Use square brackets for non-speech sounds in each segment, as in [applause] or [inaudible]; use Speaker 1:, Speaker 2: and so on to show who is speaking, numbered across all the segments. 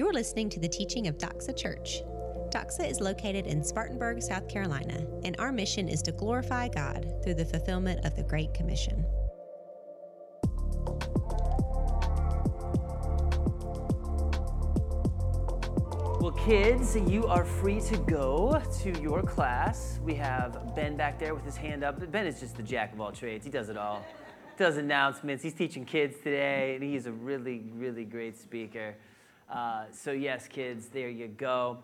Speaker 1: You're listening to the teaching of Doxa Church. Doxa is located in Spartanburg, South Carolina, and our mission is to glorify God through the fulfillment of the Great Commission.
Speaker 2: Well, kids, you are free to go to your class. We have Ben back there with his hand up. Ben is just the jack of all trades. He does it all. Does announcements. He's teaching kids today, and he's a really, really great speaker. Uh, so, yes, kids, there you go.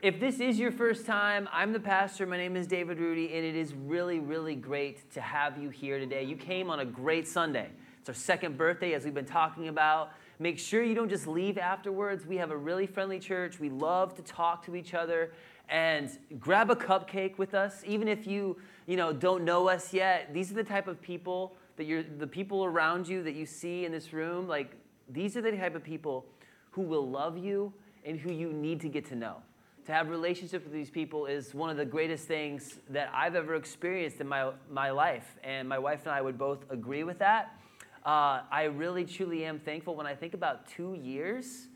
Speaker 2: If this is your first time, I'm the pastor. My name is David Rudy, and it is really, really great to have you here today. You came on a great Sunday. It's our second birthday, as we've been talking about. Make sure you don't just leave afterwards. We have a really friendly church. We love to talk to each other and grab a cupcake with us even if you you know don't know us yet these are the type of people that you're the people around you that you see in this room like these are the type of people who will love you and who you need to get to know to have relationships with these people is one of the greatest things that i've ever experienced in my, my life and my wife and i would both agree with that uh, I really truly am thankful when I think about two years,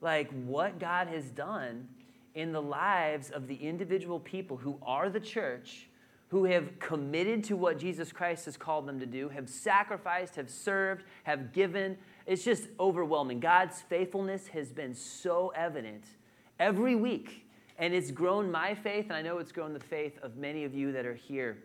Speaker 2: like what God has done in the lives of the individual people who are the church, who have committed to what Jesus Christ has called them to do, have sacrificed, have served, have given. It's just overwhelming. God's faithfulness has been so evident every week, and it's grown my faith, and I know it's grown the faith of many of you that are here.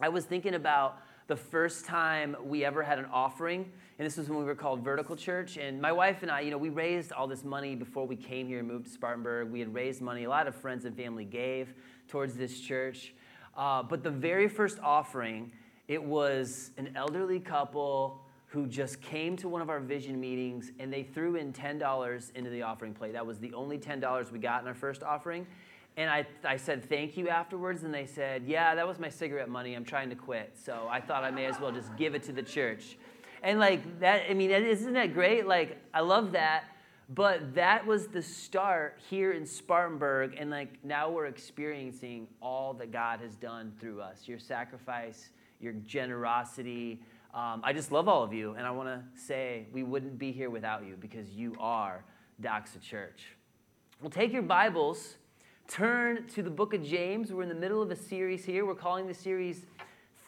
Speaker 2: I was thinking about the first time we ever had an offering, and this was when we were called Vertical Church. And my wife and I, you know, we raised all this money before we came here and moved to Spartanburg. We had raised money. A lot of friends and family gave towards this church. Uh, but the very first offering, it was an elderly couple who just came to one of our vision meetings and they threw in $10 into the offering plate. That was the only $10 we got in our first offering. And I, I said thank you afterwards, and they said, Yeah, that was my cigarette money. I'm trying to quit. So I thought I may as well just give it to the church. And like that, I mean, isn't that great? Like, I love that. But that was the start here in Spartanburg. And like now we're experiencing all that God has done through us your sacrifice, your generosity. Um, I just love all of you. And I want to say we wouldn't be here without you because you are Doxa Church. Well, take your Bibles Turn to the book of James. We're in the middle of a series here. We're calling the series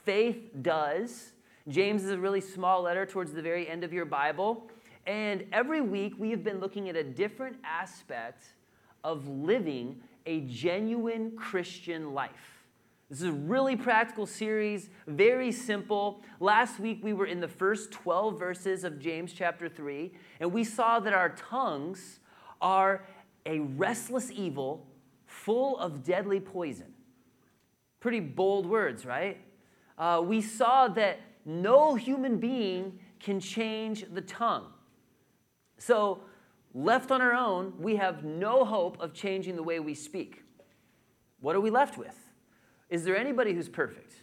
Speaker 2: Faith Does. James is a really small letter towards the very end of your Bible. And every week we have been looking at a different aspect of living a genuine Christian life. This is a really practical series, very simple. Last week we were in the first 12 verses of James chapter 3, and we saw that our tongues are a restless evil full of deadly poison. Pretty bold words, right? Uh, we saw that no human being can change the tongue. So, left on our own, we have no hope of changing the way we speak. What are we left with? Is there anybody who's perfect?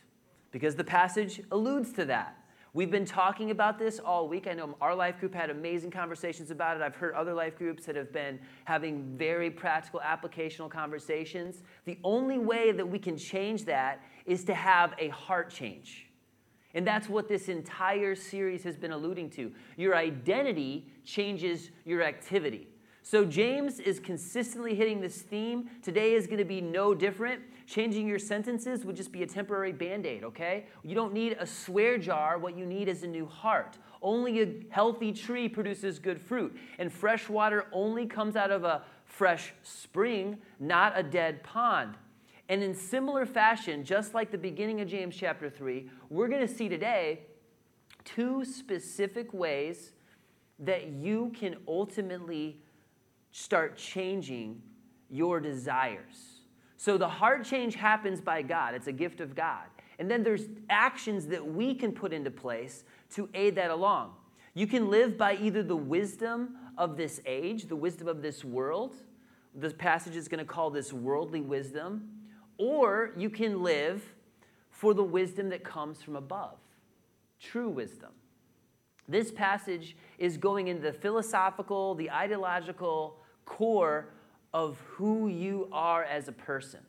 Speaker 2: Because the passage alludes to that. We've been talking about this all week. I know our life group had amazing conversations about it. I've heard other life groups that have been having very practical, applicational conversations. The only way that we can change that is to have a heart change. And that's what this entire series has been alluding to. Your identity changes your activity. So, James is consistently hitting this theme. Today is going to be no different. Changing your sentences would just be a temporary band aid, okay? You don't need a swear jar. What you need is a new heart. Only a healthy tree produces good fruit. And fresh water only comes out of a fresh spring, not a dead pond. And in similar fashion, just like the beginning of James chapter 3, we're going to see today two specific ways that you can ultimately start changing your desires. So the heart change happens by God, it's a gift of God. And then there's actions that we can put into place to aid that along. You can live by either the wisdom of this age, the wisdom of this world. This passage is going to call this worldly wisdom. Or you can live for the wisdom that comes from above, true wisdom. This passage is going into the philosophical, the ideological, core of who you are as a person.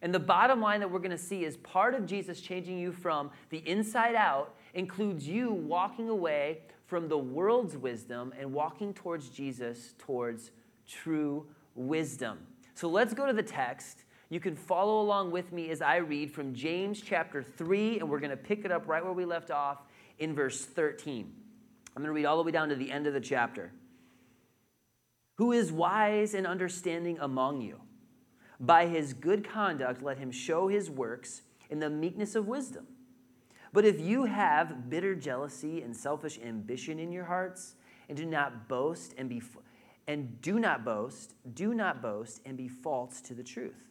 Speaker 2: And the bottom line that we're going to see is part of Jesus changing you from the inside out includes you walking away from the world's wisdom and walking towards Jesus towards true wisdom. So let's go to the text. You can follow along with me as I read from James chapter 3, and we're going to pick it up right where we left off in verse 13. I'm going to read all the way down to the end of the chapter. Who is wise and understanding among you? By his good conduct, let him show his works in the meekness of wisdom. But if you have bitter jealousy and selfish ambition in your hearts, and do not boast and be and do not boast, do not boast and be false to the truth.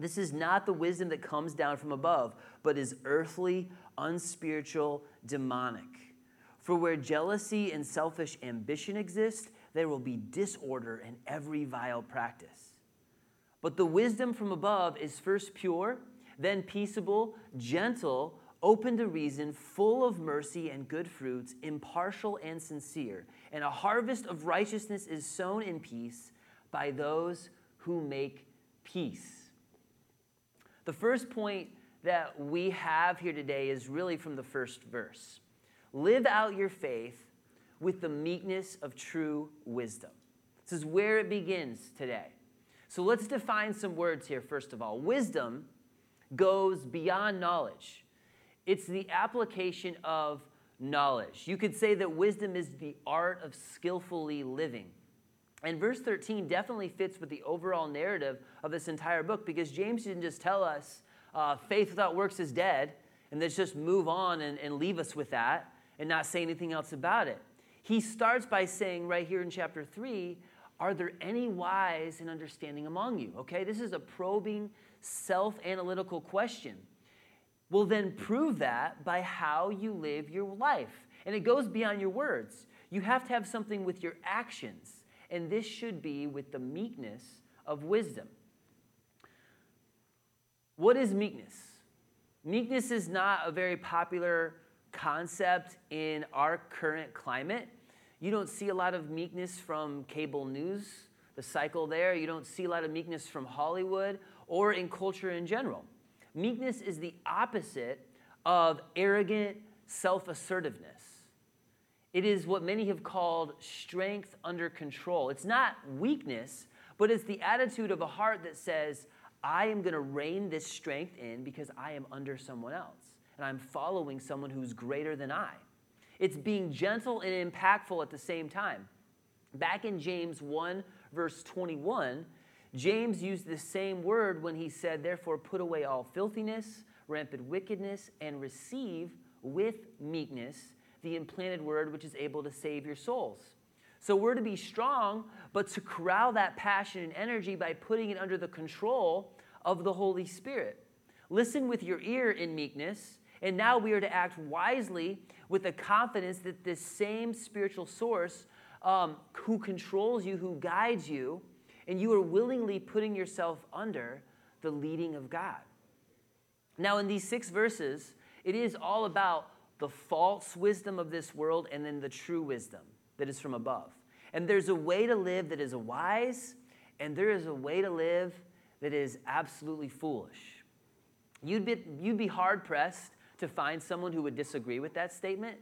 Speaker 2: This is not the wisdom that comes down from above, but is earthly, unspiritual, demonic. For where jealousy and selfish ambition exist, there will be disorder in every vile practice. But the wisdom from above is first pure, then peaceable, gentle, open to reason, full of mercy and good fruits, impartial and sincere. And a harvest of righteousness is sown in peace by those who make peace. The first point that we have here today is really from the first verse. Live out your faith with the meekness of true wisdom. This is where it begins today. So let's define some words here, first of all. Wisdom goes beyond knowledge, it's the application of knowledge. You could say that wisdom is the art of skillfully living. And verse 13 definitely fits with the overall narrative of this entire book because James didn't just tell us uh, faith without works is dead and let's just move on and, and leave us with that and not say anything else about it. He starts by saying, right here in chapter 3, are there any wise and understanding among you? Okay, this is a probing, self analytical question. Well, then prove that by how you live your life. And it goes beyond your words. You have to have something with your actions, and this should be with the meekness of wisdom. What is meekness? Meekness is not a very popular concept in our current climate. You don't see a lot of meekness from cable news, the cycle there. You don't see a lot of meekness from Hollywood or in culture in general. Meekness is the opposite of arrogant self assertiveness. It is what many have called strength under control. It's not weakness, but it's the attitude of a heart that says, I am going to rein this strength in because I am under someone else and I'm following someone who's greater than I. It's being gentle and impactful at the same time. Back in James 1, verse 21, James used the same word when he said, Therefore, put away all filthiness, rampant wickedness, and receive with meekness the implanted word which is able to save your souls. So we're to be strong, but to corral that passion and energy by putting it under the control of the Holy Spirit. Listen with your ear in meekness, and now we are to act wisely with the confidence that this same spiritual source um, who controls you, who guides you, and you are willingly putting yourself under the leading of God. Now, in these six verses, it is all about the false wisdom of this world and then the true wisdom that is from above. And there's a way to live that is wise, and there is a way to live that is absolutely foolish. You'd be, you'd be hard pressed to find someone who would disagree with that statement.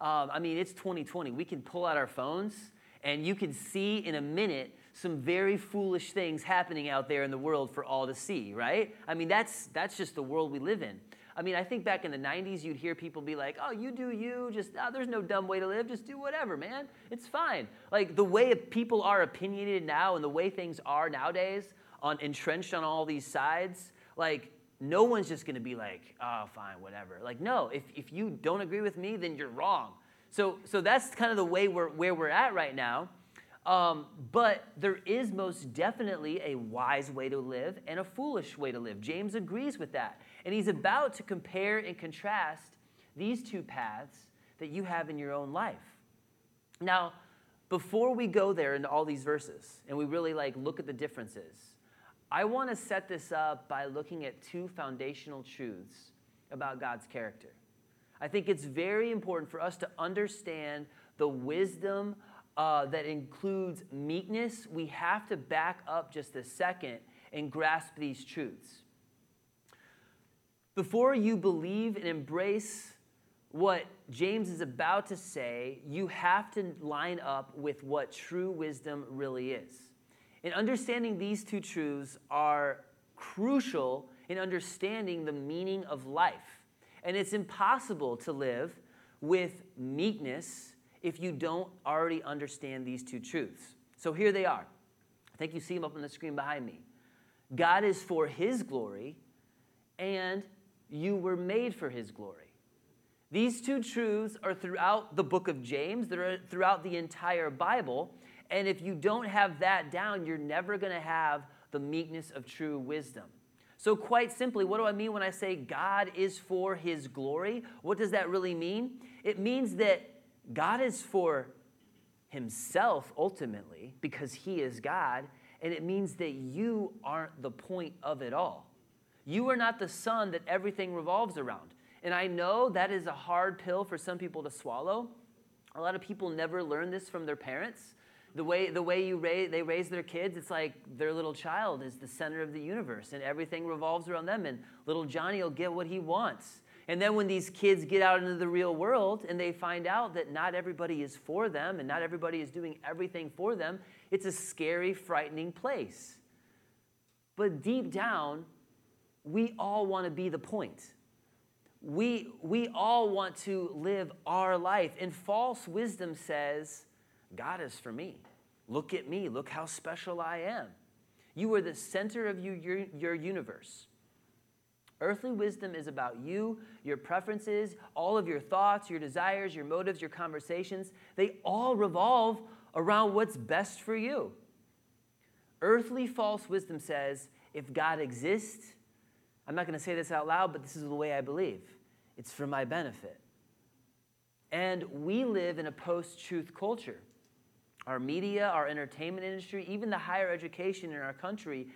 Speaker 2: Um, I mean, it's 2020. We can pull out our phones and you can see in a minute some very foolish things happening out there in the world for all to see, right? I mean, that's, that's just the world we live in. I mean, I think back in the 90s, you'd hear people be like, oh, you do you, just, oh, there's no dumb way to live, just do whatever, man. It's fine. Like the way people are opinionated now and the way things are nowadays, on, entrenched on all these sides, like no one's just going to be like, oh, fine, whatever. Like, no, if, if you don't agree with me, then you're wrong. So, so that's kind of the way we're, where we're at right now. Um, but there is most definitely a wise way to live and a foolish way to live. James agrees with that. And he's about to compare and contrast these two paths that you have in your own life. Now, before we go there into all these verses and we really like look at the differences, I want to set this up by looking at two foundational truths about God's character. I think it's very important for us to understand the wisdom uh, that includes meekness. We have to back up just a second and grasp these truths. Before you believe and embrace what James is about to say, you have to line up with what true wisdom really is. And understanding these two truths are crucial in understanding the meaning of life. And it's impossible to live with meekness if you don't already understand these two truths. So here they are. I think you see them up on the screen behind me. God is for his glory, and you were made for his glory. These two truths are throughout the book of James, they're throughout the entire Bible. And if you don't have that down, you're never going to have the meekness of true wisdom. So, quite simply, what do I mean when I say God is for his glory? What does that really mean? It means that God is for himself ultimately because he is God, and it means that you aren't the point of it all. You are not the sun that everything revolves around. And I know that is a hard pill for some people to swallow. A lot of people never learn this from their parents the way, the way you raise, they raise their kids, it's like their little child is the center of the universe and everything revolves around them. And little Johnny will get what he wants. And then when these kids get out into the real world and they find out that not everybody is for them and not everybody is doing everything for them, it's a scary, frightening place. But deep down, we all want to be the point. We, we all want to live our life. And false wisdom says, God is for me. Look at me. Look how special I am. You are the center of you, your, your universe. Earthly wisdom is about you, your preferences, all of your thoughts, your desires, your motives, your conversations. They all revolve around what's best for you. Earthly false wisdom says if God exists, I'm not going to say this out loud, but this is the way I believe it's for my benefit. And we live in a post truth culture our media, our entertainment industry, even the higher education in our country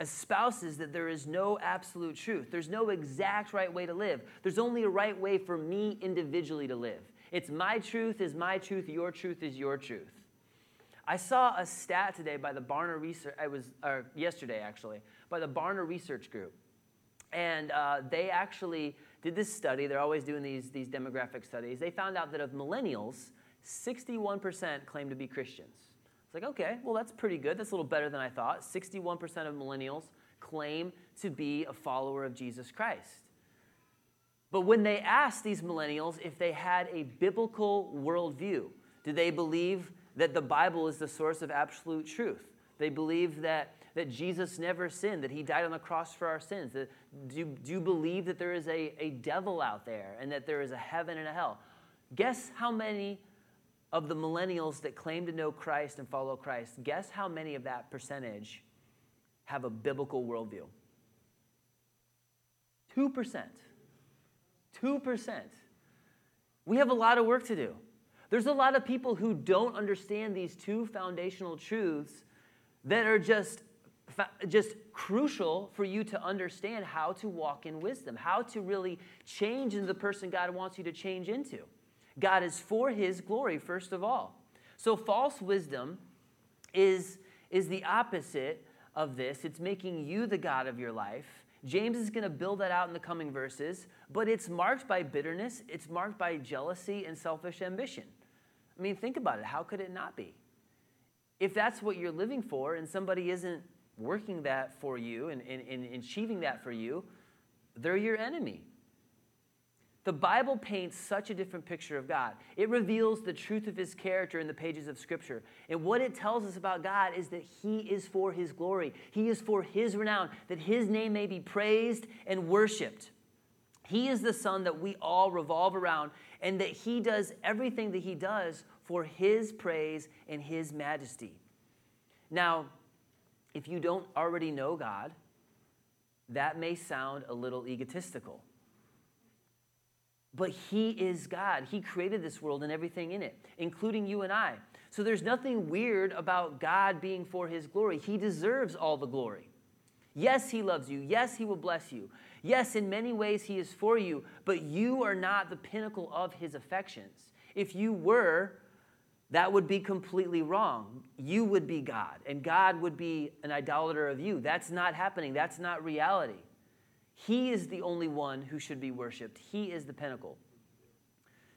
Speaker 2: espouses that there is no absolute truth. There's no exact right way to live. There's only a right way for me individually to live. It's my truth is my truth, your truth is your truth. I saw a stat today by the Barna Research, I was, or yesterday actually, by the Barna Research Group. And uh, they actually did this study. They're always doing these, these demographic studies. They found out that of millennials, 61% claim to be Christians. It's like, okay, well, that's pretty good. That's a little better than I thought. 61% of millennials claim to be a follower of Jesus Christ. But when they asked these millennials if they had a biblical worldview, do they believe that the Bible is the source of absolute truth? They believe that, that Jesus never sinned, that he died on the cross for our sins. That, do, do you believe that there is a, a devil out there and that there is a heaven and a hell? Guess how many of the millennials that claim to know Christ and follow Christ, guess how many of that percentage have a biblical worldview? 2%. 2%. We have a lot of work to do. There's a lot of people who don't understand these two foundational truths that are just, just crucial for you to understand how to walk in wisdom, how to really change into the person God wants you to change into. God is for his glory, first of all. So, false wisdom is, is the opposite of this. It's making you the God of your life. James is going to build that out in the coming verses, but it's marked by bitterness, it's marked by jealousy and selfish ambition. I mean, think about it. How could it not be? If that's what you're living for and somebody isn't working that for you and, and, and achieving that for you, they're your enemy. The Bible paints such a different picture of God. It reveals the truth of his character in the pages of Scripture. And what it tells us about God is that he is for his glory, he is for his renown, that his name may be praised and worshiped. He is the Son that we all revolve around, and that he does everything that he does for his praise and his majesty. Now, if you don't already know God, that may sound a little egotistical. But He is God. He created this world and everything in it, including you and I. So there's nothing weird about God being for His glory. He deserves all the glory. Yes, He loves you. Yes, He will bless you. Yes, in many ways He is for you, but you are not the pinnacle of His affections. If you were, that would be completely wrong. You would be God, and God would be an idolater of you. That's not happening. That's not reality. He is the only one who should be worshiped. He is the pinnacle.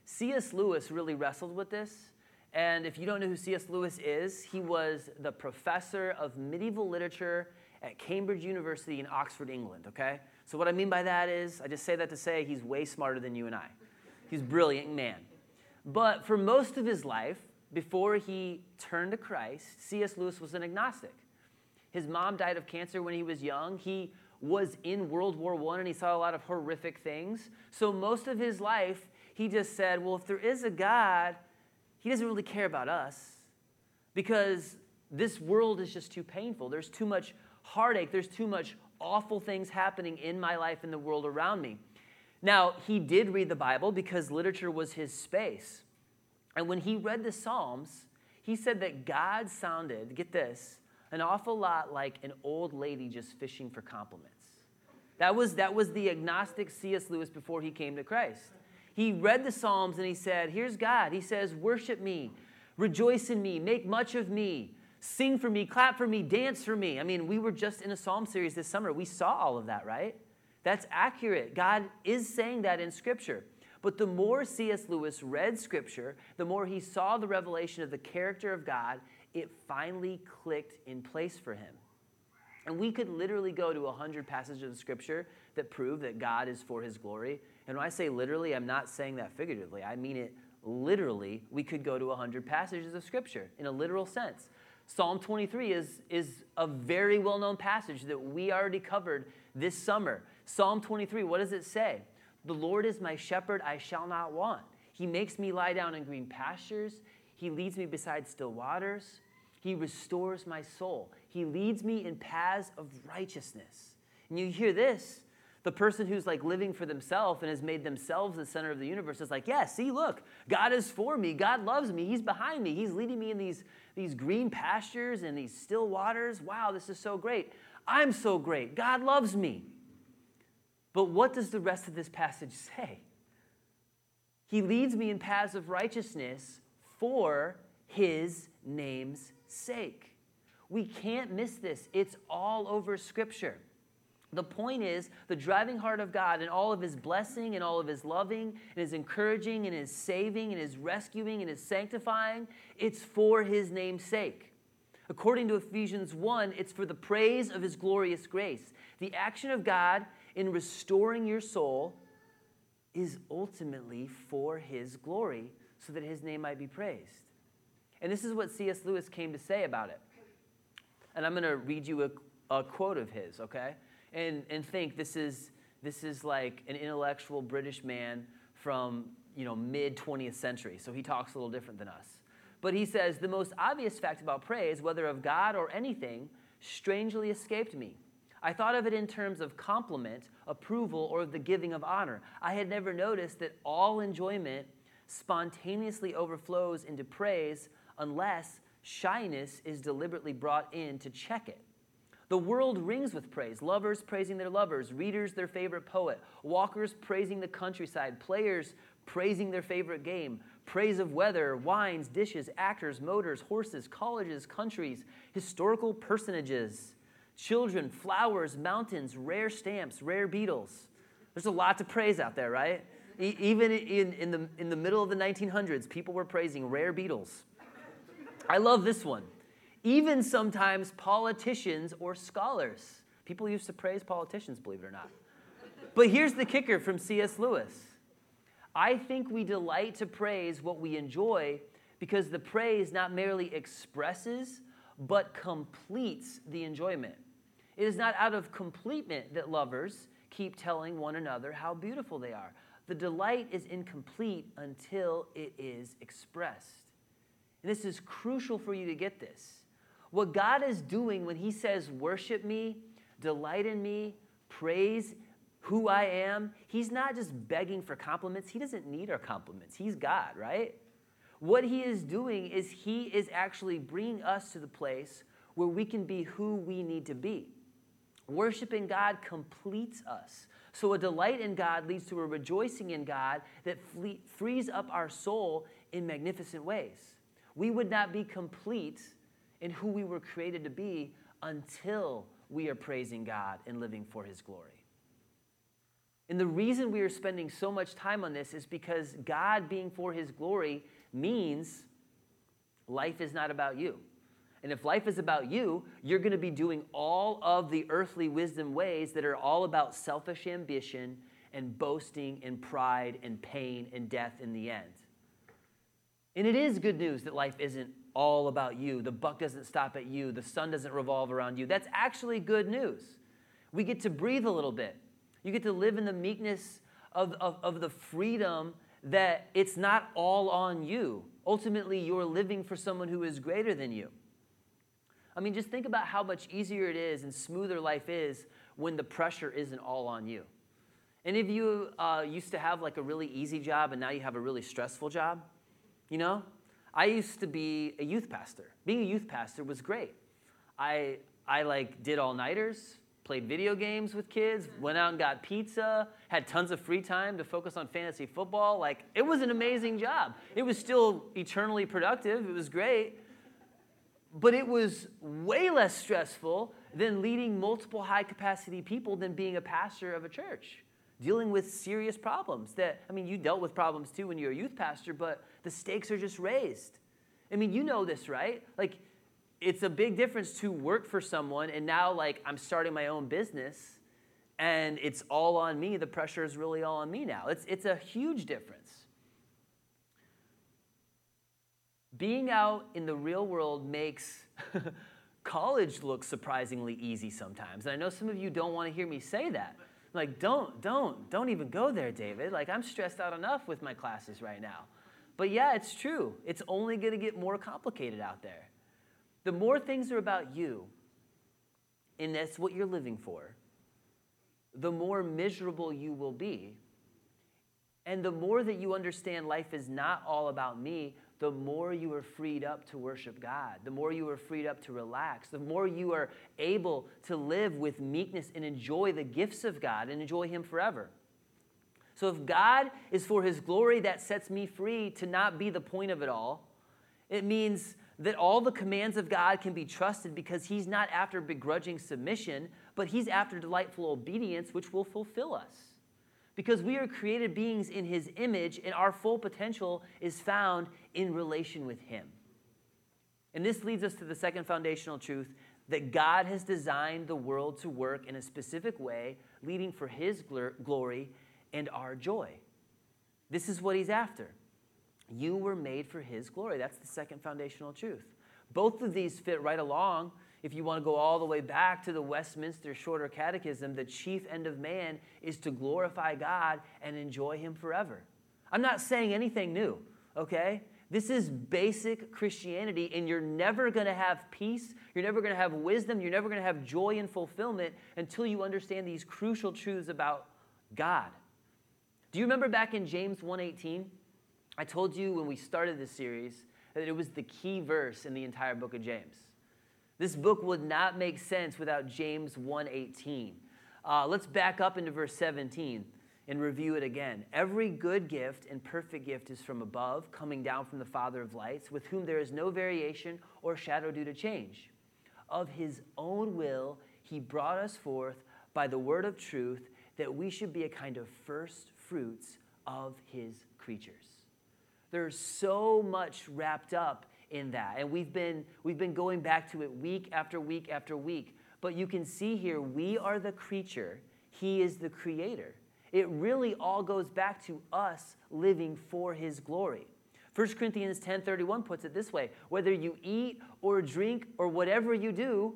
Speaker 2: C.S. Lewis really wrestled with this, And if you don't know who C.S. Lewis is, he was the professor of medieval literature at Cambridge University in Oxford, England, okay? So, what I mean by that is, I just say that to say he's way smarter than you and I. He's a brilliant man. But for most of his life, before he turned to Christ, C.S. Lewis was an agnostic. His mom died of cancer when he was young. He was in World War I and he saw a lot of horrific things. So, most of his life, he just said, Well, if there is a God, he doesn't really care about us because this world is just too painful. There's too much heartache. There's too much awful things happening in my life and the world around me. Now, he did read the Bible because literature was his space. And when he read the Psalms, he said that God sounded, get this, an awful lot like an old lady just fishing for compliments. That was, that was the agnostic C.S. Lewis before he came to Christ. He read the Psalms and he said, Here's God. He says, Worship me, rejoice in me, make much of me, sing for me, clap for me, dance for me. I mean, we were just in a psalm series this summer. We saw all of that, right? That's accurate. God is saying that in Scripture. But the more C.S. Lewis read Scripture, the more he saw the revelation of the character of God, it finally clicked in place for him. And we could literally go to 100 passages of Scripture that prove that God is for his glory. And when I say literally, I'm not saying that figuratively. I mean it literally. We could go to 100 passages of Scripture in a literal sense. Psalm 23 is, is a very well known passage that we already covered this summer. Psalm 23, what does it say? The Lord is my shepherd, I shall not want. He makes me lie down in green pastures, He leads me beside still waters, He restores my soul, He leads me in paths of righteousness. And you hear this, the person who's like living for themselves and has made themselves the center of the universe is like, yeah, see, look, God is for me. God loves me. He's behind me. He's leading me in these, these green pastures and these still waters. Wow, this is so great. I'm so great. God loves me. But what does the rest of this passage say? He leads me in paths of righteousness for his name's sake. We can't miss this. It's all over Scripture. The point is, the driving heart of God and all of his blessing and all of his loving and his encouraging and his saving and his rescuing and his sanctifying, it's for his name's sake. According to Ephesians 1, it's for the praise of his glorious grace. The action of God in restoring your soul is ultimately for his glory so that his name might be praised. And this is what C.S. Lewis came to say about it. And I'm going to read you a, a quote of his, okay? and, and think this is, this is like an intellectual British man from you know, mid 20th century. So he talks a little different than us. But he says, The most obvious fact about praise, whether of God or anything, strangely escaped me. I thought of it in terms of compliment, approval, or the giving of honor. I had never noticed that all enjoyment spontaneously overflows into praise unless shyness is deliberately brought in to check it. The world rings with praise. Lovers praising their lovers, readers their favorite poet, walkers praising the countryside, players praising their favorite game, praise of weather, wines, dishes, actors, motors, horses, colleges, countries, historical personages, children, flowers, mountains, rare stamps, rare beetles. There's a lot to praise out there, right? Even in, in, the, in the middle of the 1900s, people were praising rare beetles. I love this one even sometimes politicians or scholars. People used to praise politicians, believe it or not. But here's the kicker from C.S. Lewis I think we delight to praise what we enjoy because the praise not merely expresses, but completes the enjoyment. It is not out of completement that lovers keep telling one another how beautiful they are. The delight is incomplete until it is expressed. And this is crucial for you to get this. What God is doing when He says, Worship me, delight in me, praise who I am, He's not just begging for compliments. He doesn't need our compliments. He's God, right? What He is doing is He is actually bringing us to the place where we can be who we need to be. Worshiping God completes us. So, a delight in God leads to a rejoicing in God that frees up our soul in magnificent ways. We would not be complete in who we were created to be until we are praising God and living for His glory. And the reason we are spending so much time on this is because God being for His glory means Life is not about you. And if life is about you, you're going to be doing all of the earthly wisdom ways that are all about selfish ambition and boasting and pride and pain and death in the end. And it is good news that life isn't all about you. The buck doesn't stop at you. The sun doesn't revolve around you. That's actually good news. We get to breathe a little bit. You get to live in the meekness of, of, of the freedom that it's not all on you. Ultimately, you're living for someone who is greater than you. I mean, just think about how much easier it is and smoother life is when the pressure isn't all on you. Any of you uh, used to have like a really easy job and now you have a really stressful job? You know? I used to be a youth pastor. Being a youth pastor was great. I, I like did all nighters, played video games with kids, went out and got pizza, had tons of free time to focus on fantasy football. Like, it was an amazing job. It was still eternally productive, it was great but it was way less stressful than leading multiple high capacity people than being a pastor of a church dealing with serious problems that i mean you dealt with problems too when you're a youth pastor but the stakes are just raised. I mean you know this right? Like it's a big difference to work for someone and now like i'm starting my own business and it's all on me. The pressure is really all on me now. It's, it's a huge difference being out in the real world makes [laughs] college look surprisingly easy sometimes. And I know some of you don't want to hear me say that. Like, don't, don't, don't even go there, David. Like, I'm stressed out enough with my classes right now. But yeah, it's true. It's only going to get more complicated out there. The more things are about you, and that's what you're living for, the more miserable you will be. And the more that you understand life is not all about me, the more you are freed up to worship God, the more you are freed up to relax, the more you are able to live with meekness and enjoy the gifts of God and enjoy Him forever. So, if God is for His glory, that sets me free to not be the point of it all. It means that all the commands of God can be trusted because He's not after begrudging submission, but He's after delightful obedience, which will fulfill us because we are created beings in his image and our full potential is found in relation with him. And this leads us to the second foundational truth that God has designed the world to work in a specific way, leading for his glory and our joy. This is what he's after. You were made for his glory. That's the second foundational truth. Both of these fit right along if you want to go all the way back to the Westminster Shorter Catechism, the chief end of man is to glorify God and enjoy Him forever. I'm not saying anything new, okay? This is basic Christianity, and you're never going to have peace. You're never going to have wisdom. You're never going to have joy and fulfillment until you understand these crucial truths about God. Do you remember back in James 1:18? I told you when we started this series that it was the key verse in the entire book of James. This book would not make sense without James 1:18. Uh, let's back up into verse 17 and review it again. Every good gift and perfect gift is from above, coming down from the Father of lights, with whom there is no variation or shadow due to change. Of his own will, he brought us forth by the word of truth, that we should be a kind of first fruits of his creatures. There's so much wrapped up in that. And we've been, we've been going back to it week after week after week. But you can see here, we are the creature, He is the creator. It really all goes back to us living for His glory. 1 Corinthians 10:31 puts it this way, whether you eat or drink or whatever you do,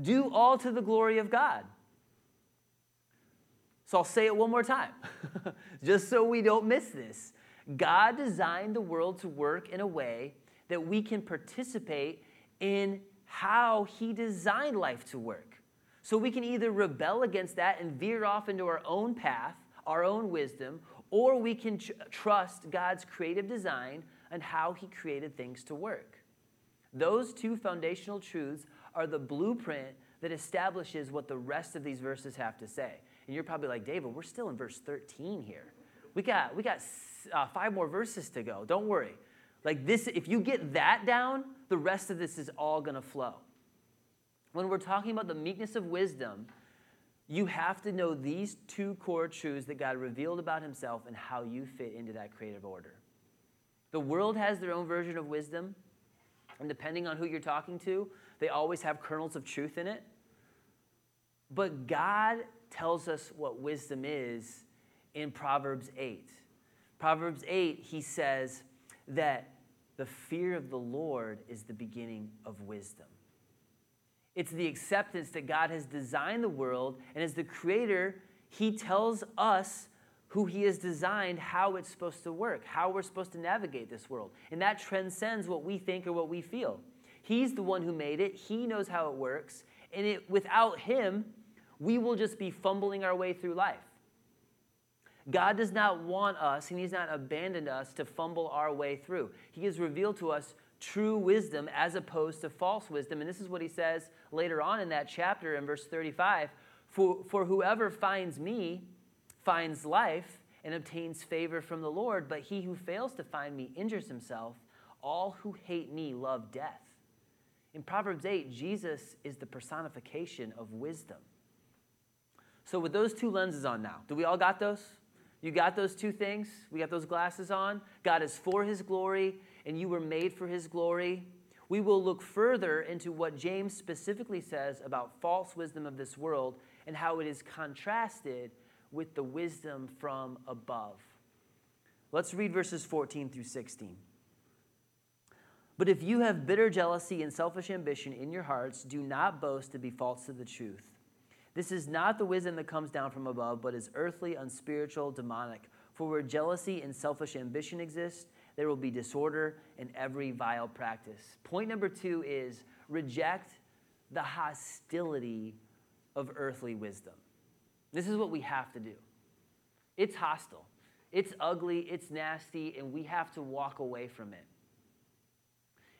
Speaker 2: do all to the glory of God. So I'll say it one more time, [laughs] just so we don't miss this. God designed the world to work in a way that we can participate in how He designed life to work. So we can either rebel against that and veer off into our own path, our own wisdom, or we can tr- trust God's creative design and how He created things to work. Those two foundational truths are the blueprint that establishes what the rest of these verses have to say. And you're probably like, David, we're still in verse 13 here. We got, we got uh, five more verses to go. Don't worry. Like this, if you get that down, the rest of this is all going to flow. When we're talking about the meekness of wisdom, you have to know these two core truths that God revealed about himself and how you fit into that creative order. The world has their own version of wisdom, And depending on who you're talking to, they always have kernels of truth in it. But God tells us what wisdom is in Proverbs 8. Proverbs 8, he says that the fear of the Lord is the beginning of wisdom. It's the acceptance that God has designed the world, and as the creator, he tells us who he has designed, how it's supposed to work, how we're supposed to navigate this world. And that transcends what we think or what we feel. He's the one who made it, he knows how it works, and it, without him, we will just be fumbling our way through life. God does not want us, and He's not abandoned us to fumble our way through. He has revealed to us true wisdom as opposed to false wisdom. And this is what He says later on in that chapter in verse 35 For, for whoever finds me finds life and obtains favor from the Lord, but he who fails to find me injures himself. All who hate me love death. In Proverbs 8, Jesus is the personification of wisdom. So, with those two lenses on now, do we all got those? You got those two things? We got those glasses on? God is for his glory, and you were made for his glory. We will look further into what James specifically says about false wisdom of this world and how it is contrasted with the wisdom from above. Let's read verses 14 through 16. But if you have bitter jealousy and selfish ambition in your hearts, do not boast to be false to the truth. This is not the wisdom that comes down from above, but is earthly, unspiritual, demonic. For where jealousy and selfish ambition exist, there will be disorder and every vile practice. Point number two is reject the hostility of earthly wisdom. This is what we have to do. It's hostile, it's ugly, it's nasty, and we have to walk away from it.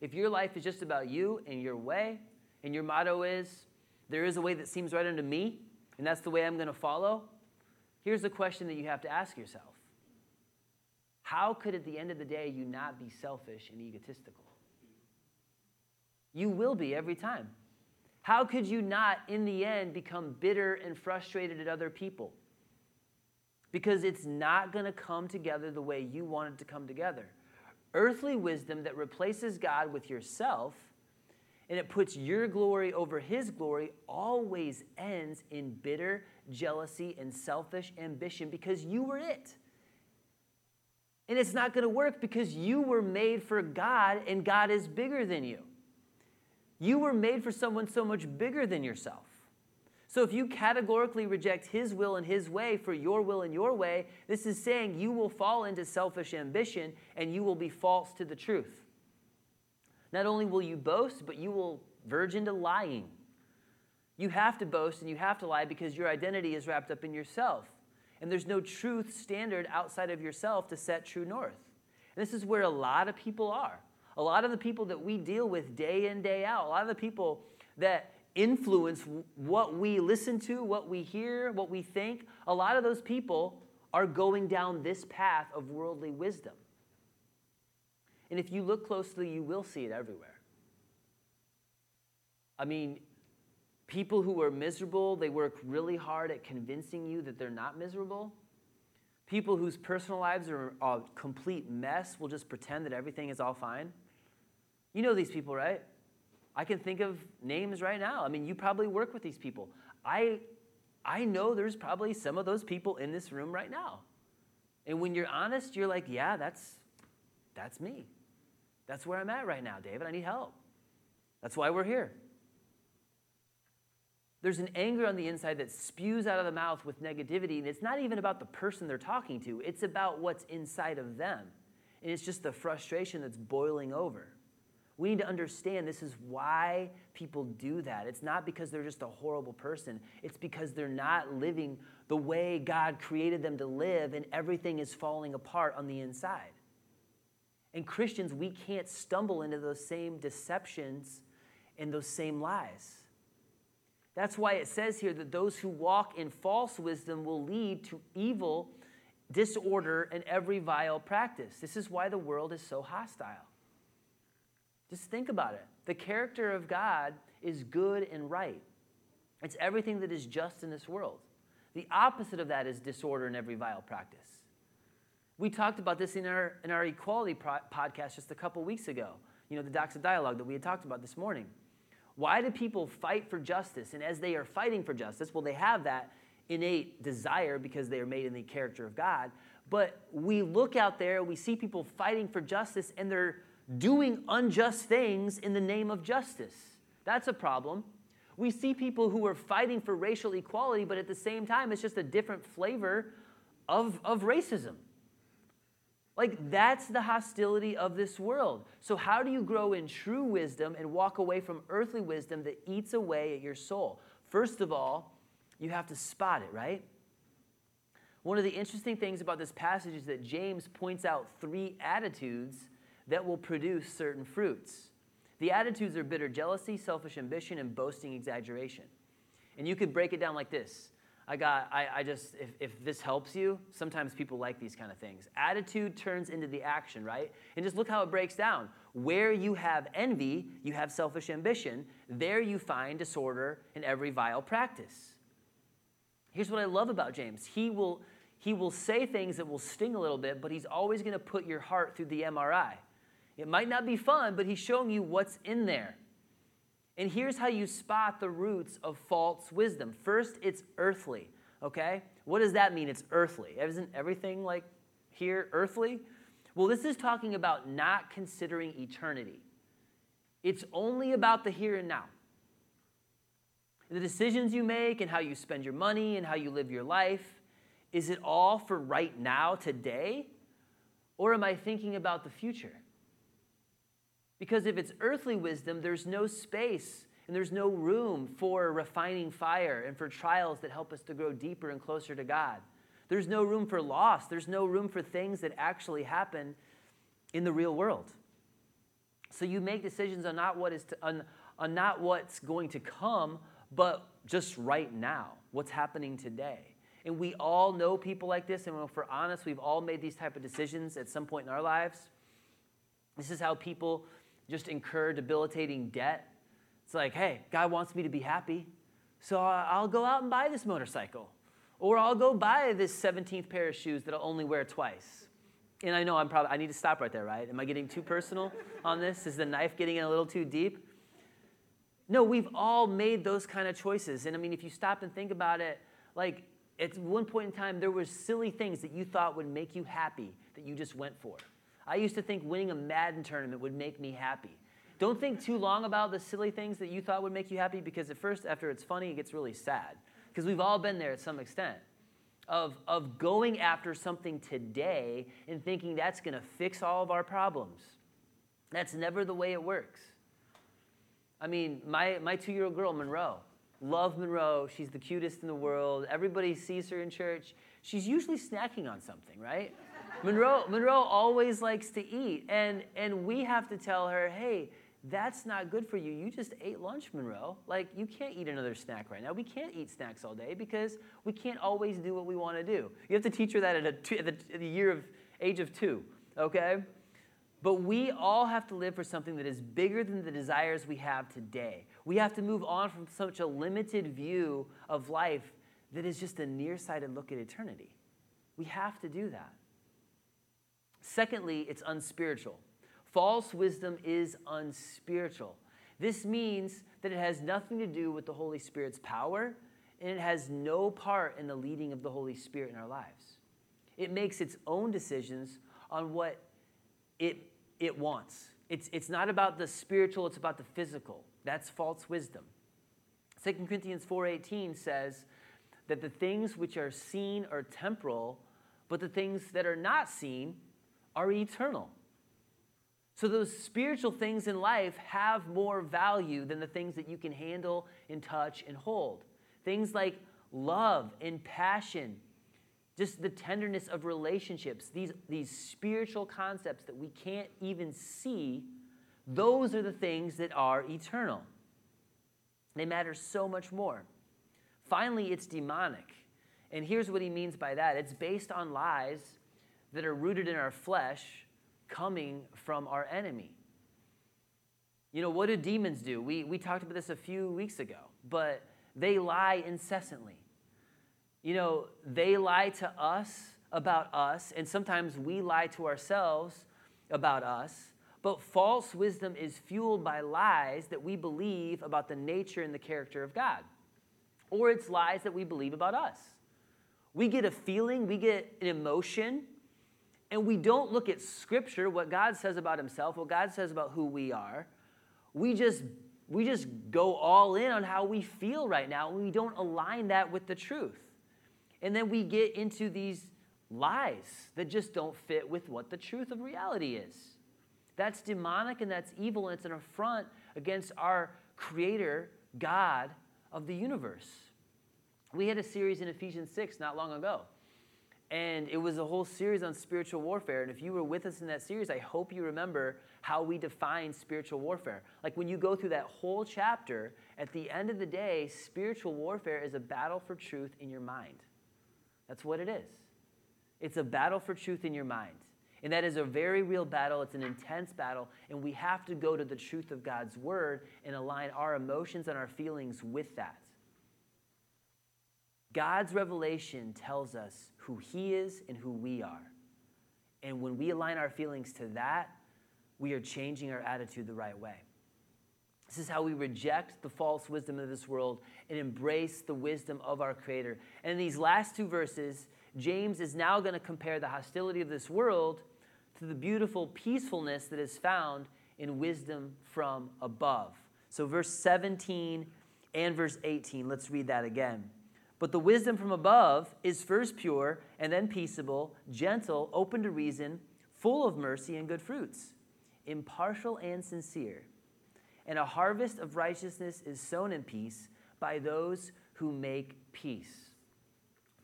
Speaker 2: If your life is just about you and your way, and your motto is, there is a way that seems right unto me, and that's the way I'm going to follow, here's the question that you have to ask yourself How could, at the end of the day, you not be selfish and egotistical? You will be every time. How could you not, in the end, become bitter and frustrated at other people? Because it's not going to come together the way you want it to come together. Earthly wisdom that replaces God with yourself and it puts your glory over his glory always ends in bitter jealousy and selfish ambition because you were it. And it's not going to work because you were made for God and God is bigger than you. You were made for someone so much bigger than yourself. So if you categorically reject his will and his way for your will and your way, this is saying you will fall into selfish ambition and you will be false to the truth. Not only will you boast, but you will verge into lying. You have to boast and you have to lie because your identity is wrapped up in yourself. And there's no truth standard outside of yourself to set true north. And this is where a lot of people are. A lot of the people that we deal with day in, day out, a lot of the people that influence what we listen to, what we hear, what we think, a lot of those people are going down this path of worldly wisdom. And if you look closely, you will see it everywhere. I mean, people who are miserable, they work really hard at convincing you that they're not miserable. People whose personal lives are a complete mess will just pretend that everything is all fine. You know these people, right? I can think of names right now. I mean, you probably work with these people. I, I know there's probably some of those people in this room right now. And when you're honest, you're like, yeah, that's, that's me. That's where I'm at right now, David. I need help. That's why we're here. There's an anger on the inside that spews out of the mouth with negativity, and it's not even about the person they're talking to, it's about what's inside of them. And it's just the frustration that's boiling over. We need to understand this is why people do that. It's not because they're just a horrible person, it's because they're not living the way God created them to live, and everything is falling apart on the inside. And Christians, we can't stumble into those same deceptions and those same lies. That's why it says here that those who walk in false wisdom will lead to evil, disorder, and every vile practice. This is why the world is so hostile. Just think about it. The character of God is good and right, it's everything that is just in this world. The opposite of that is disorder and every vile practice. We talked about this in our, in our equality pro- podcast just a couple weeks ago. you know, the Doxa dialogue that we had talked about this morning. Why do people fight for justice? And as they are fighting for justice, well, they have that innate desire because they are made in the character of God. But we look out there, we see people fighting for justice, and they're doing unjust things in the name of justice. That's a problem. We see people who are fighting for racial equality, but at the same time, it's just a different flavor of, of racism. Like, that's the hostility of this world. So, how do you grow in true wisdom and walk away from earthly wisdom that eats away at your soul? First of all, you have to spot it, right? One of the interesting things about this passage is that James points out three attitudes that will produce certain fruits. The attitudes are bitter jealousy, selfish ambition, and boasting exaggeration. And you could break it down like this. I got, I, I just, if, if this helps you, sometimes people like these kind of things. Attitude turns into the action, right? And just look how it breaks down. Where you have envy, you have selfish ambition. There you find disorder in every vile practice. Here's what I love about James. He will, he will say things that will sting a little bit, but he's always going to put your heart through the MRI. It might not be fun, but he's showing you what's in there. And here's how you spot the roots of false wisdom. First, it's earthly, okay? What does that mean? It's earthly. Isn't everything like here earthly? Well, this is talking about not considering eternity. It's only about the here and now. The decisions you make and how you spend your money and how you live your life, is it all for right now, today? Or am I thinking about the future? Because if it's earthly wisdom, there's no space and there's no room for refining fire and for trials that help us to grow deeper and closer to God. There's no room for loss. There's no room for things that actually happen in the real world. So you make decisions on not what is to, on, on not what's going to come, but just right now, what's happening today. And we all know people like this, and if we're honest, we've all made these type of decisions at some point in our lives. This is how people just incur debilitating debt. It's like, hey, God wants me to be happy, so I'll go out and buy this motorcycle. Or I'll go buy this 17th pair of shoes that I'll only wear twice. And I know I'm probably, I need to stop right there, right? Am I getting too personal [laughs] on this? Is the knife getting in a little too deep? No, we've all made those kind of choices. And I mean, if you stop and think about it, like at one point in time, there were silly things that you thought would make you happy that you just went for. I used to think winning a Madden tournament would make me happy. Don't think too long about the silly things that you thought would make you happy because at first, after it's funny, it gets really sad. Because we've all been there at some extent of, of going after something today and thinking that's going to fix all of our problems. That's never the way it works. I mean, my, my two year old girl, Monroe, love Monroe. She's the cutest in the world. Everybody sees her in church. She's usually snacking on something, right? Monroe, Monroe always likes to eat, and, and we have to tell her, hey, that's not good for you. You just ate lunch, Monroe. Like, you can't eat another snack right now. We can't eat snacks all day because we can't always do what we want to do. You have to teach her that at, a two, at, the, at the year of age of two, okay? But we all have to live for something that is bigger than the desires we have today. We have to move on from such a limited view of life that is just a nearsighted look at eternity. We have to do that. Secondly, it's unspiritual. False wisdom is unspiritual. This means that it has nothing to do with the Holy Spirit's power, and it has no part in the leading of the Holy Spirit in our lives. It makes its own decisions on what it, it wants. It's, it's not about the spiritual, it's about the physical. That's false wisdom. 2 Corinthians 4:18 says that the things which are seen are temporal, but the things that are not seen are eternal. So, those spiritual things in life have more value than the things that you can handle and touch and hold. Things like love and passion, just the tenderness of relationships, these, these spiritual concepts that we can't even see, those are the things that are eternal. They matter so much more. Finally, it's demonic. And here's what he means by that it's based on lies that are rooted in our flesh coming from our enemy. You know, what do demons do? We, we talked about this a few weeks ago, but they lie incessantly. You know, they lie to us about us, and sometimes we lie to ourselves about us, But false wisdom is fueled by lies that we believe about the nature and the character of God, or it's lies that we believe about us. We get a feeling, we get an emotion, and we don't look at Scripture, what God says about Himself, what God says about who we are. We just we just go all in on how we feel right now, and we don't align that with the truth. And then we get into these lies that just don't fit with what the truth of reality is. That's demonic and that's evil, and it's an affront against our Creator, God of the universe. We had a series in Ephesians 6 not long ago. And it was a whole series on spiritual warfare. And if you were with us in that series, I hope you remember how we define spiritual warfare. Like when you go through that whole chapter, at the end of the day, spiritual warfare is a battle for truth in your mind. That's what it is. It's a battle for truth in your mind. And that is a very real battle. It's an intense battle. And we have to go to the truth of God's word and align our emotions and our feelings with that. God's revelation tells us who He is and who we are. And when we align our feelings to that, we are changing our attitude the right way. This is how we reject the false wisdom of this world and embrace the wisdom of our Creator. And in these last two verses, James is now going to compare the hostility of this world to the beautiful peacefulness that is found in wisdom from above. So, verse 17 and verse 18, let's read that again. But the wisdom from above is first pure, and then peaceable, gentle, open to reason, full of mercy and good fruits, impartial and sincere. And a harvest of righteousness is sown in peace by those who make peace.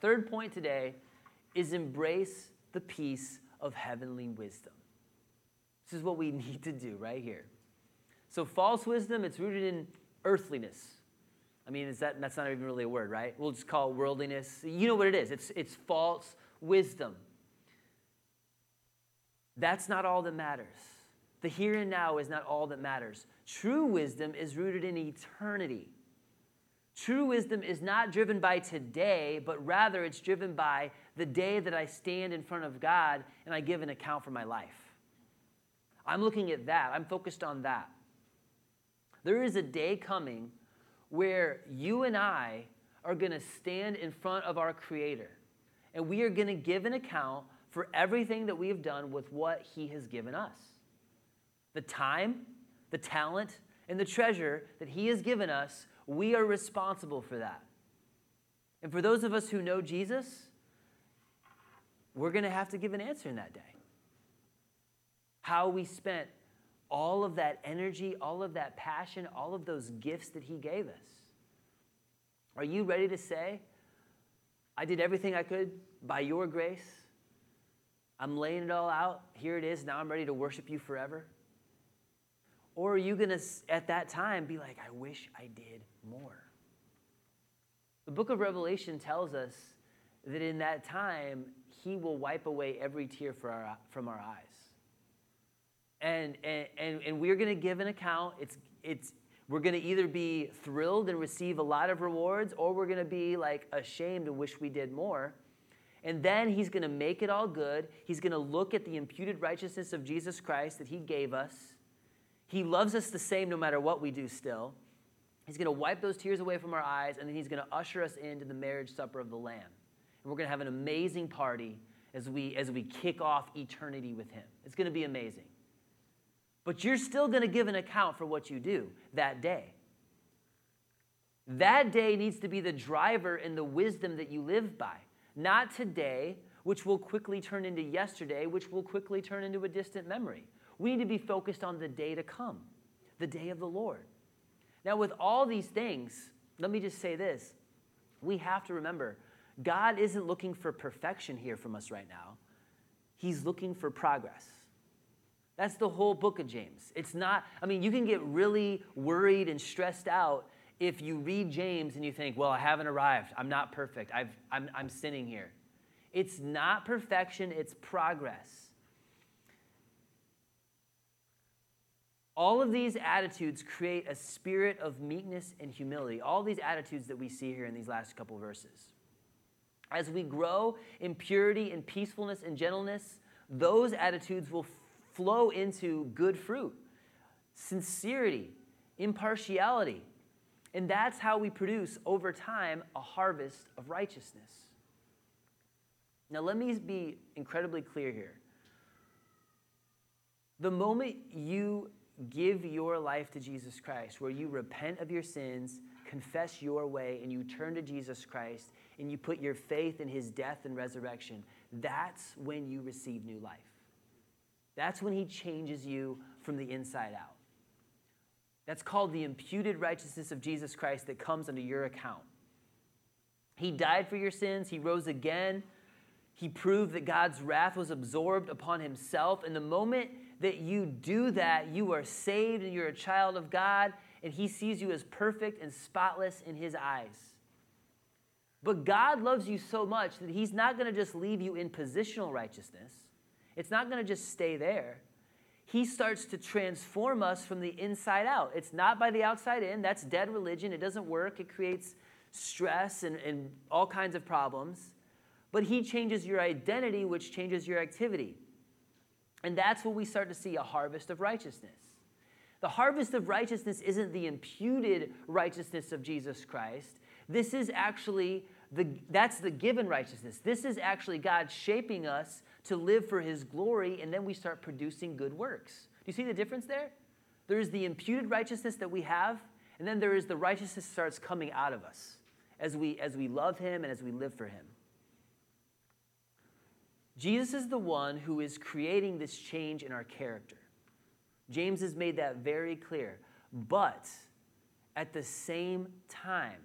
Speaker 2: Third point today is embrace the peace of heavenly wisdom. This is what we [laughs] need to do right here. So, false wisdom, it's rooted in earthliness. I mean, is that, that's not even really a word, right? We'll just call it worldliness. You know what it is it's, it's false wisdom. That's not all that matters. The here and now is not all that matters. True wisdom is rooted in eternity. True wisdom is not driven by today, but rather it's driven by the day that I stand in front of God and I give an account for my life. I'm looking at that, I'm focused on that. There is a day coming where you and I are going to stand in front of our Creator and we are going to give an account for everything that we have done with what He has given us the time, the talent, and the treasure that He has given us we are responsible for that. And for those of us who know Jesus, we're going to have to give an answer in that day. How we spent all of that energy, all of that passion, all of those gifts that He gave us. Are you ready to say, I did everything I could by your grace? I'm laying it all out. Here it is. Now I'm ready to worship you forever. Or are you going to, at that time, be like, I wish I did more? The book of Revelation tells us that in that time, he will wipe away every tear our, from our eyes. And, and, and, we're going to give an account. It's, it's, we're going to either be thrilled and receive a lot of rewards, or we're going to be like ashamed and wish we did more. And then he's going to make it all good. He's going to look at the imputed righteousness of Jesus Christ that he gave us he loves us the same no matter what we do still. He's going to wipe those tears away from our eyes, and then He's going to usher us into the marriage supper of the Lamb. And we're going to have an amazing party as we, as we kick off eternity with Him. It's going to be amazing. But you're still going to give an account for what you do that day. That day needs to be the driver in the wisdom that you live by, not today, which will quickly turn into yesterday, which will quickly turn into a distant memory. We need to be focused on the day to come, the day of the Lord. Now, with all these things, let me just say this we have to remember God isn't looking for perfection here from us right now, He's looking for progress. That's the whole book of James. It's not, I mean, you can get really worried and stressed out if you read James and you think, well, I haven't arrived. I'm not perfect. I've, I'm, I'm sinning here. It's not perfection, it's progress. All of these attitudes create a spirit of meekness and humility. All these attitudes that we see here in these last couple verses. As we grow in purity and peacefulness and gentleness, those attitudes will flow into good fruit, sincerity, impartiality. And that's how we produce over time a harvest of righteousness. Now, let me be incredibly clear here. The moment you give your life to Jesus Christ, where you repent of your sins, confess your way, and you turn to Jesus Christ, and you put your faith in his death and resurrection, that's when you receive new life. That's when he changes you from the inside out. That's called the imputed righteousness of Jesus Christ that comes under your account. He died for your sins, he rose again. He proved that God's wrath was absorbed upon himself. And the moment that you do that, you are saved and you're a child of God, and He sees you as perfect and spotless in His eyes. But God loves you so much that He's not going to just leave you in positional righteousness, it's not going to just stay there. He starts to transform us from the inside out. It's not by the outside in. That's dead religion. It doesn't work. It creates stress and, and all kinds of problems. But He changes your identity, which changes your activity. And that's when we start to see a harvest of righteousness. The harvest of righteousness isn't the imputed righteousness of Jesus Christ. This is actually the that's the given righteousness. This is actually God shaping us to live for his glory and then we start producing good works. Do you see the difference there? There is the imputed righteousness that we have and then there is the righteousness starts coming out of us as we as we love him and as we live for him. Jesus is the one who is creating this change in our character. James has made that very clear. But at the same time,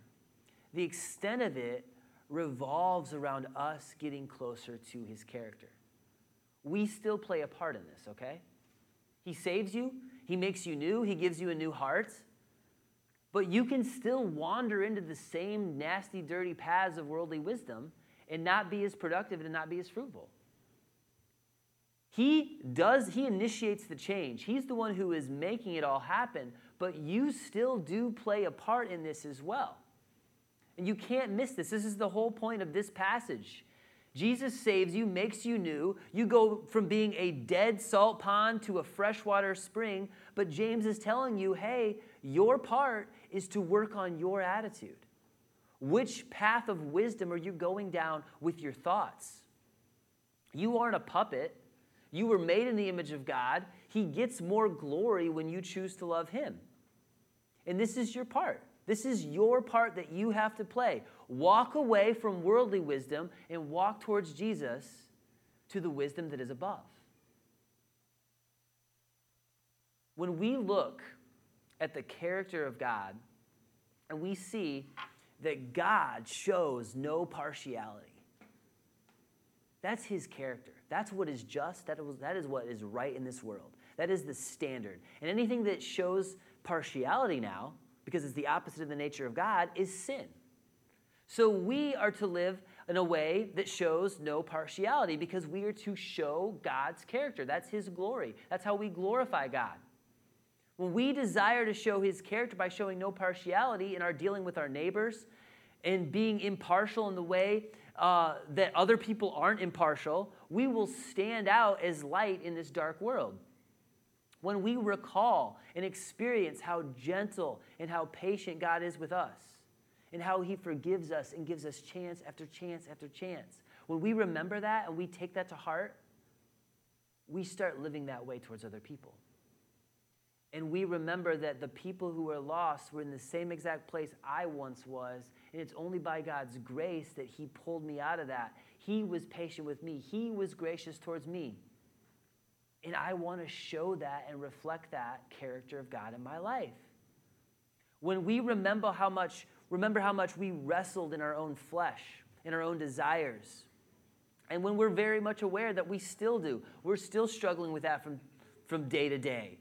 Speaker 2: the extent of it revolves around us getting closer to his character. We still play a part in this, okay? He saves you, he makes you new, he gives you a new heart. But you can still wander into the same nasty, dirty paths of worldly wisdom and not be as productive and not be as fruitful. He does, he initiates the change. He's the one who is making it all happen, but you still do play a part in this as well. And you can't miss this. This is the whole point of this passage. Jesus saves you, makes you new. You go from being a dead salt pond to a freshwater spring, but James is telling you hey, your part is to work on your attitude. Which path of wisdom are you going down with your thoughts? You aren't a puppet. You were made in the image of God. He gets more glory when you choose to love Him. And this is your part. This is your part that you have to play. Walk away from worldly wisdom and walk towards Jesus to the wisdom that is above. When we look at the character of God and we see that God shows no partiality, that's his character. That's what is just. That is, that is what is right in this world. That is the standard. And anything that shows partiality now, because it's the opposite of the nature of God, is sin. So we are to live in a way that shows no partiality because we are to show God's character. That's His glory. That's how we glorify God. When we desire to show His character by showing no partiality in our dealing with our neighbors and being impartial in the way uh, that other people aren't impartial, we will stand out as light in this dark world. When we recall and experience how gentle and how patient God is with us, and how He forgives us and gives us chance after chance after chance, when we remember that and we take that to heart, we start living that way towards other people. And we remember that the people who are lost were in the same exact place I once was. And it's only by God's grace that He pulled me out of that. He was patient with me, He was gracious towards me. And I want to show that and reflect that character of God in my life. When we remember how much, remember how much we wrestled in our own flesh, in our own desires. And when we're very much aware that we still do, we're still struggling with that from, from day to day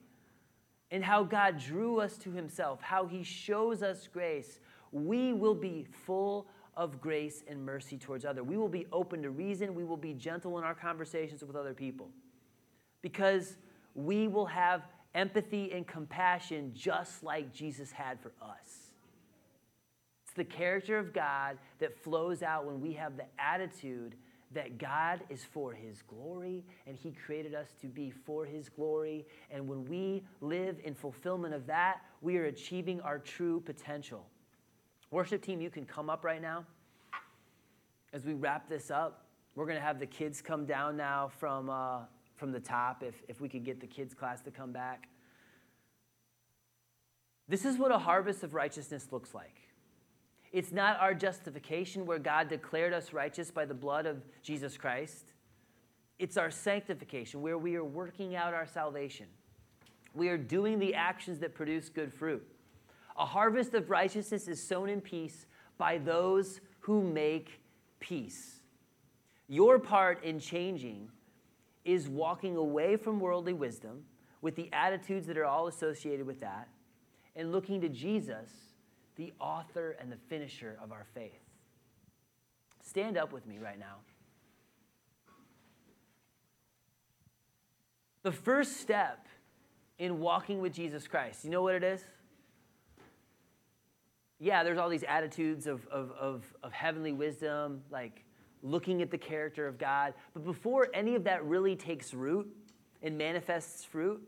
Speaker 2: and how God drew us to Himself, how He shows us grace, we will be full of grace and mercy towards others. We will be open to reason. We will be gentle in our conversations with other people because we will have empathy and compassion just like Jesus had for us. It's the character of God that flows out when we have the attitude that God is for his glory and he created us to be for his glory. And when we live in fulfillment of that, we are achieving our true potential. Worship team, you can come up right now. As we wrap this up, we're going to have the kids come down now from, uh, from the top, if, if we could get the kids' class to come back. This is what a harvest of righteousness looks like. It's not our justification where God declared us righteous by the blood of Jesus Christ. It's our sanctification where we are working out our salvation. We are doing the actions that produce good fruit. A harvest of righteousness is sown in peace by those who make peace. Your part in changing is walking away from worldly wisdom with the attitudes that are all associated with that and looking to Jesus the author and the finisher of our faith. Stand up with me right now. The first step in walking with Jesus Christ, you know what it is? Yeah, there's all these attitudes of, of, of, of heavenly wisdom, like looking at the character of God. But before any of that really takes root and manifests fruit,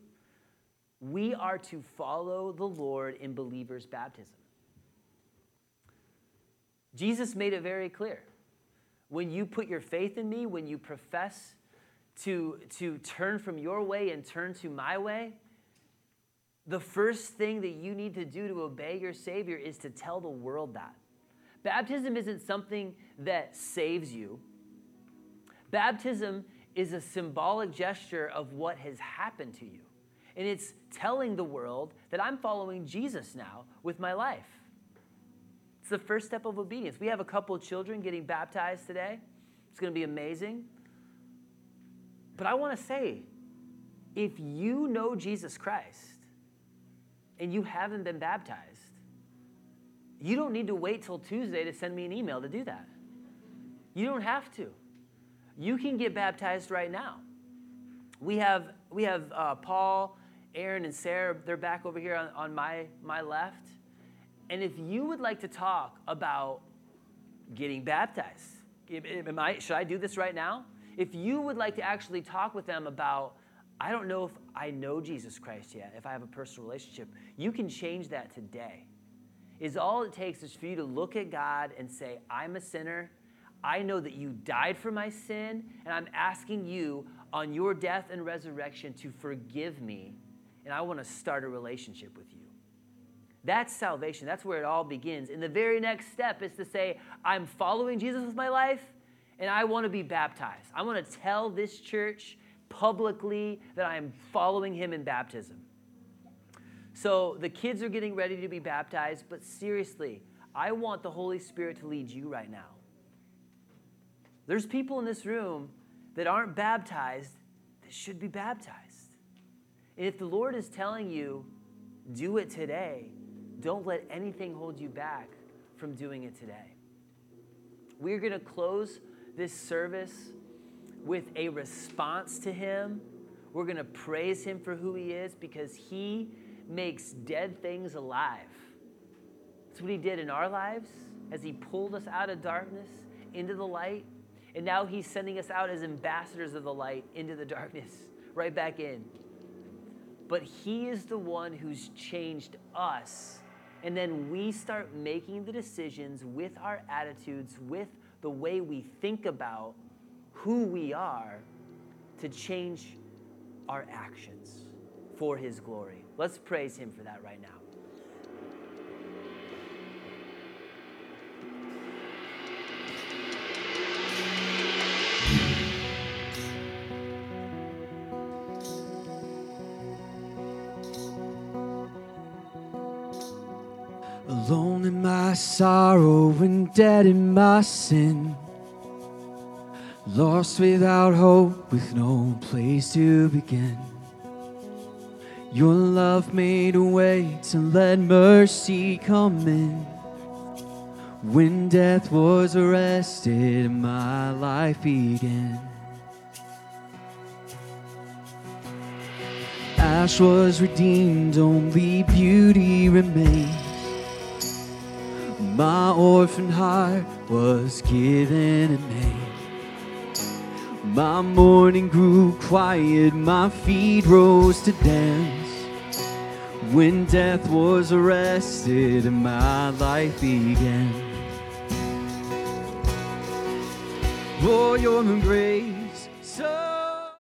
Speaker 2: we are to follow the Lord in believers' baptism. Jesus made it very clear. When you put your faith in me, when you profess to, to turn from your way and turn to my way, the first thing that you need to do to obey your Savior is to tell the world that. Baptism isn't something that saves you, baptism is a symbolic gesture of what has happened to you. And it's telling the world that I'm following Jesus now with my life. It's the first step of obedience. We have a couple of children getting baptized today. It's going to be amazing. But I want to say if you know Jesus Christ and you haven't been baptized, you don't need to wait till Tuesday to send me an email to do that. You don't have to. You can get baptized right now. We have, we have uh, Paul, Aaron, and Sarah. They're back over here on, on my, my left. And if you would like to talk about getting baptized, am I, should I do this right now? If you would like to actually talk with them about, I don't know if I know Jesus Christ yet, if I have a personal relationship, you can change that today. Is all it takes is for you to look at God and say, I'm a sinner. I know that you died for my sin, and I'm asking you on your death and resurrection to forgive me, and I want to start a relationship with you. That's salvation. That's where it all begins. And the very next step is to say, I'm following Jesus with my life and I want to be baptized. I want to tell this church publicly that I am following him in baptism. So the kids are getting ready to be baptized, but seriously, I want the Holy Spirit to lead you right now. There's people in this room that aren't baptized that should be baptized. And if the Lord is telling you, do it today, don't let anything hold you back from doing it today. We're going to close this service with a response to Him. We're going to praise Him for who He is because He makes dead things alive. That's what He did in our lives as He pulled us out of darkness into the light. And now He's sending us out as ambassadors of the light into the [laughs] darkness, right back in. But He is the one who's changed us and then we start making the decisions with our attitudes, with the way we think about who we are to change our actions for His glory. Let's praise Him for that right now.
Speaker 3: Sorrow and dead in my sin. Lost without hope, with no place to begin. Your love made a way to let mercy come in. When death was arrested, my life began. Ash was redeemed, only beauty remained. My orphan heart was given a name. My mourning grew quiet, my feet rose to dance. When death was arrested and my life began. For your grace so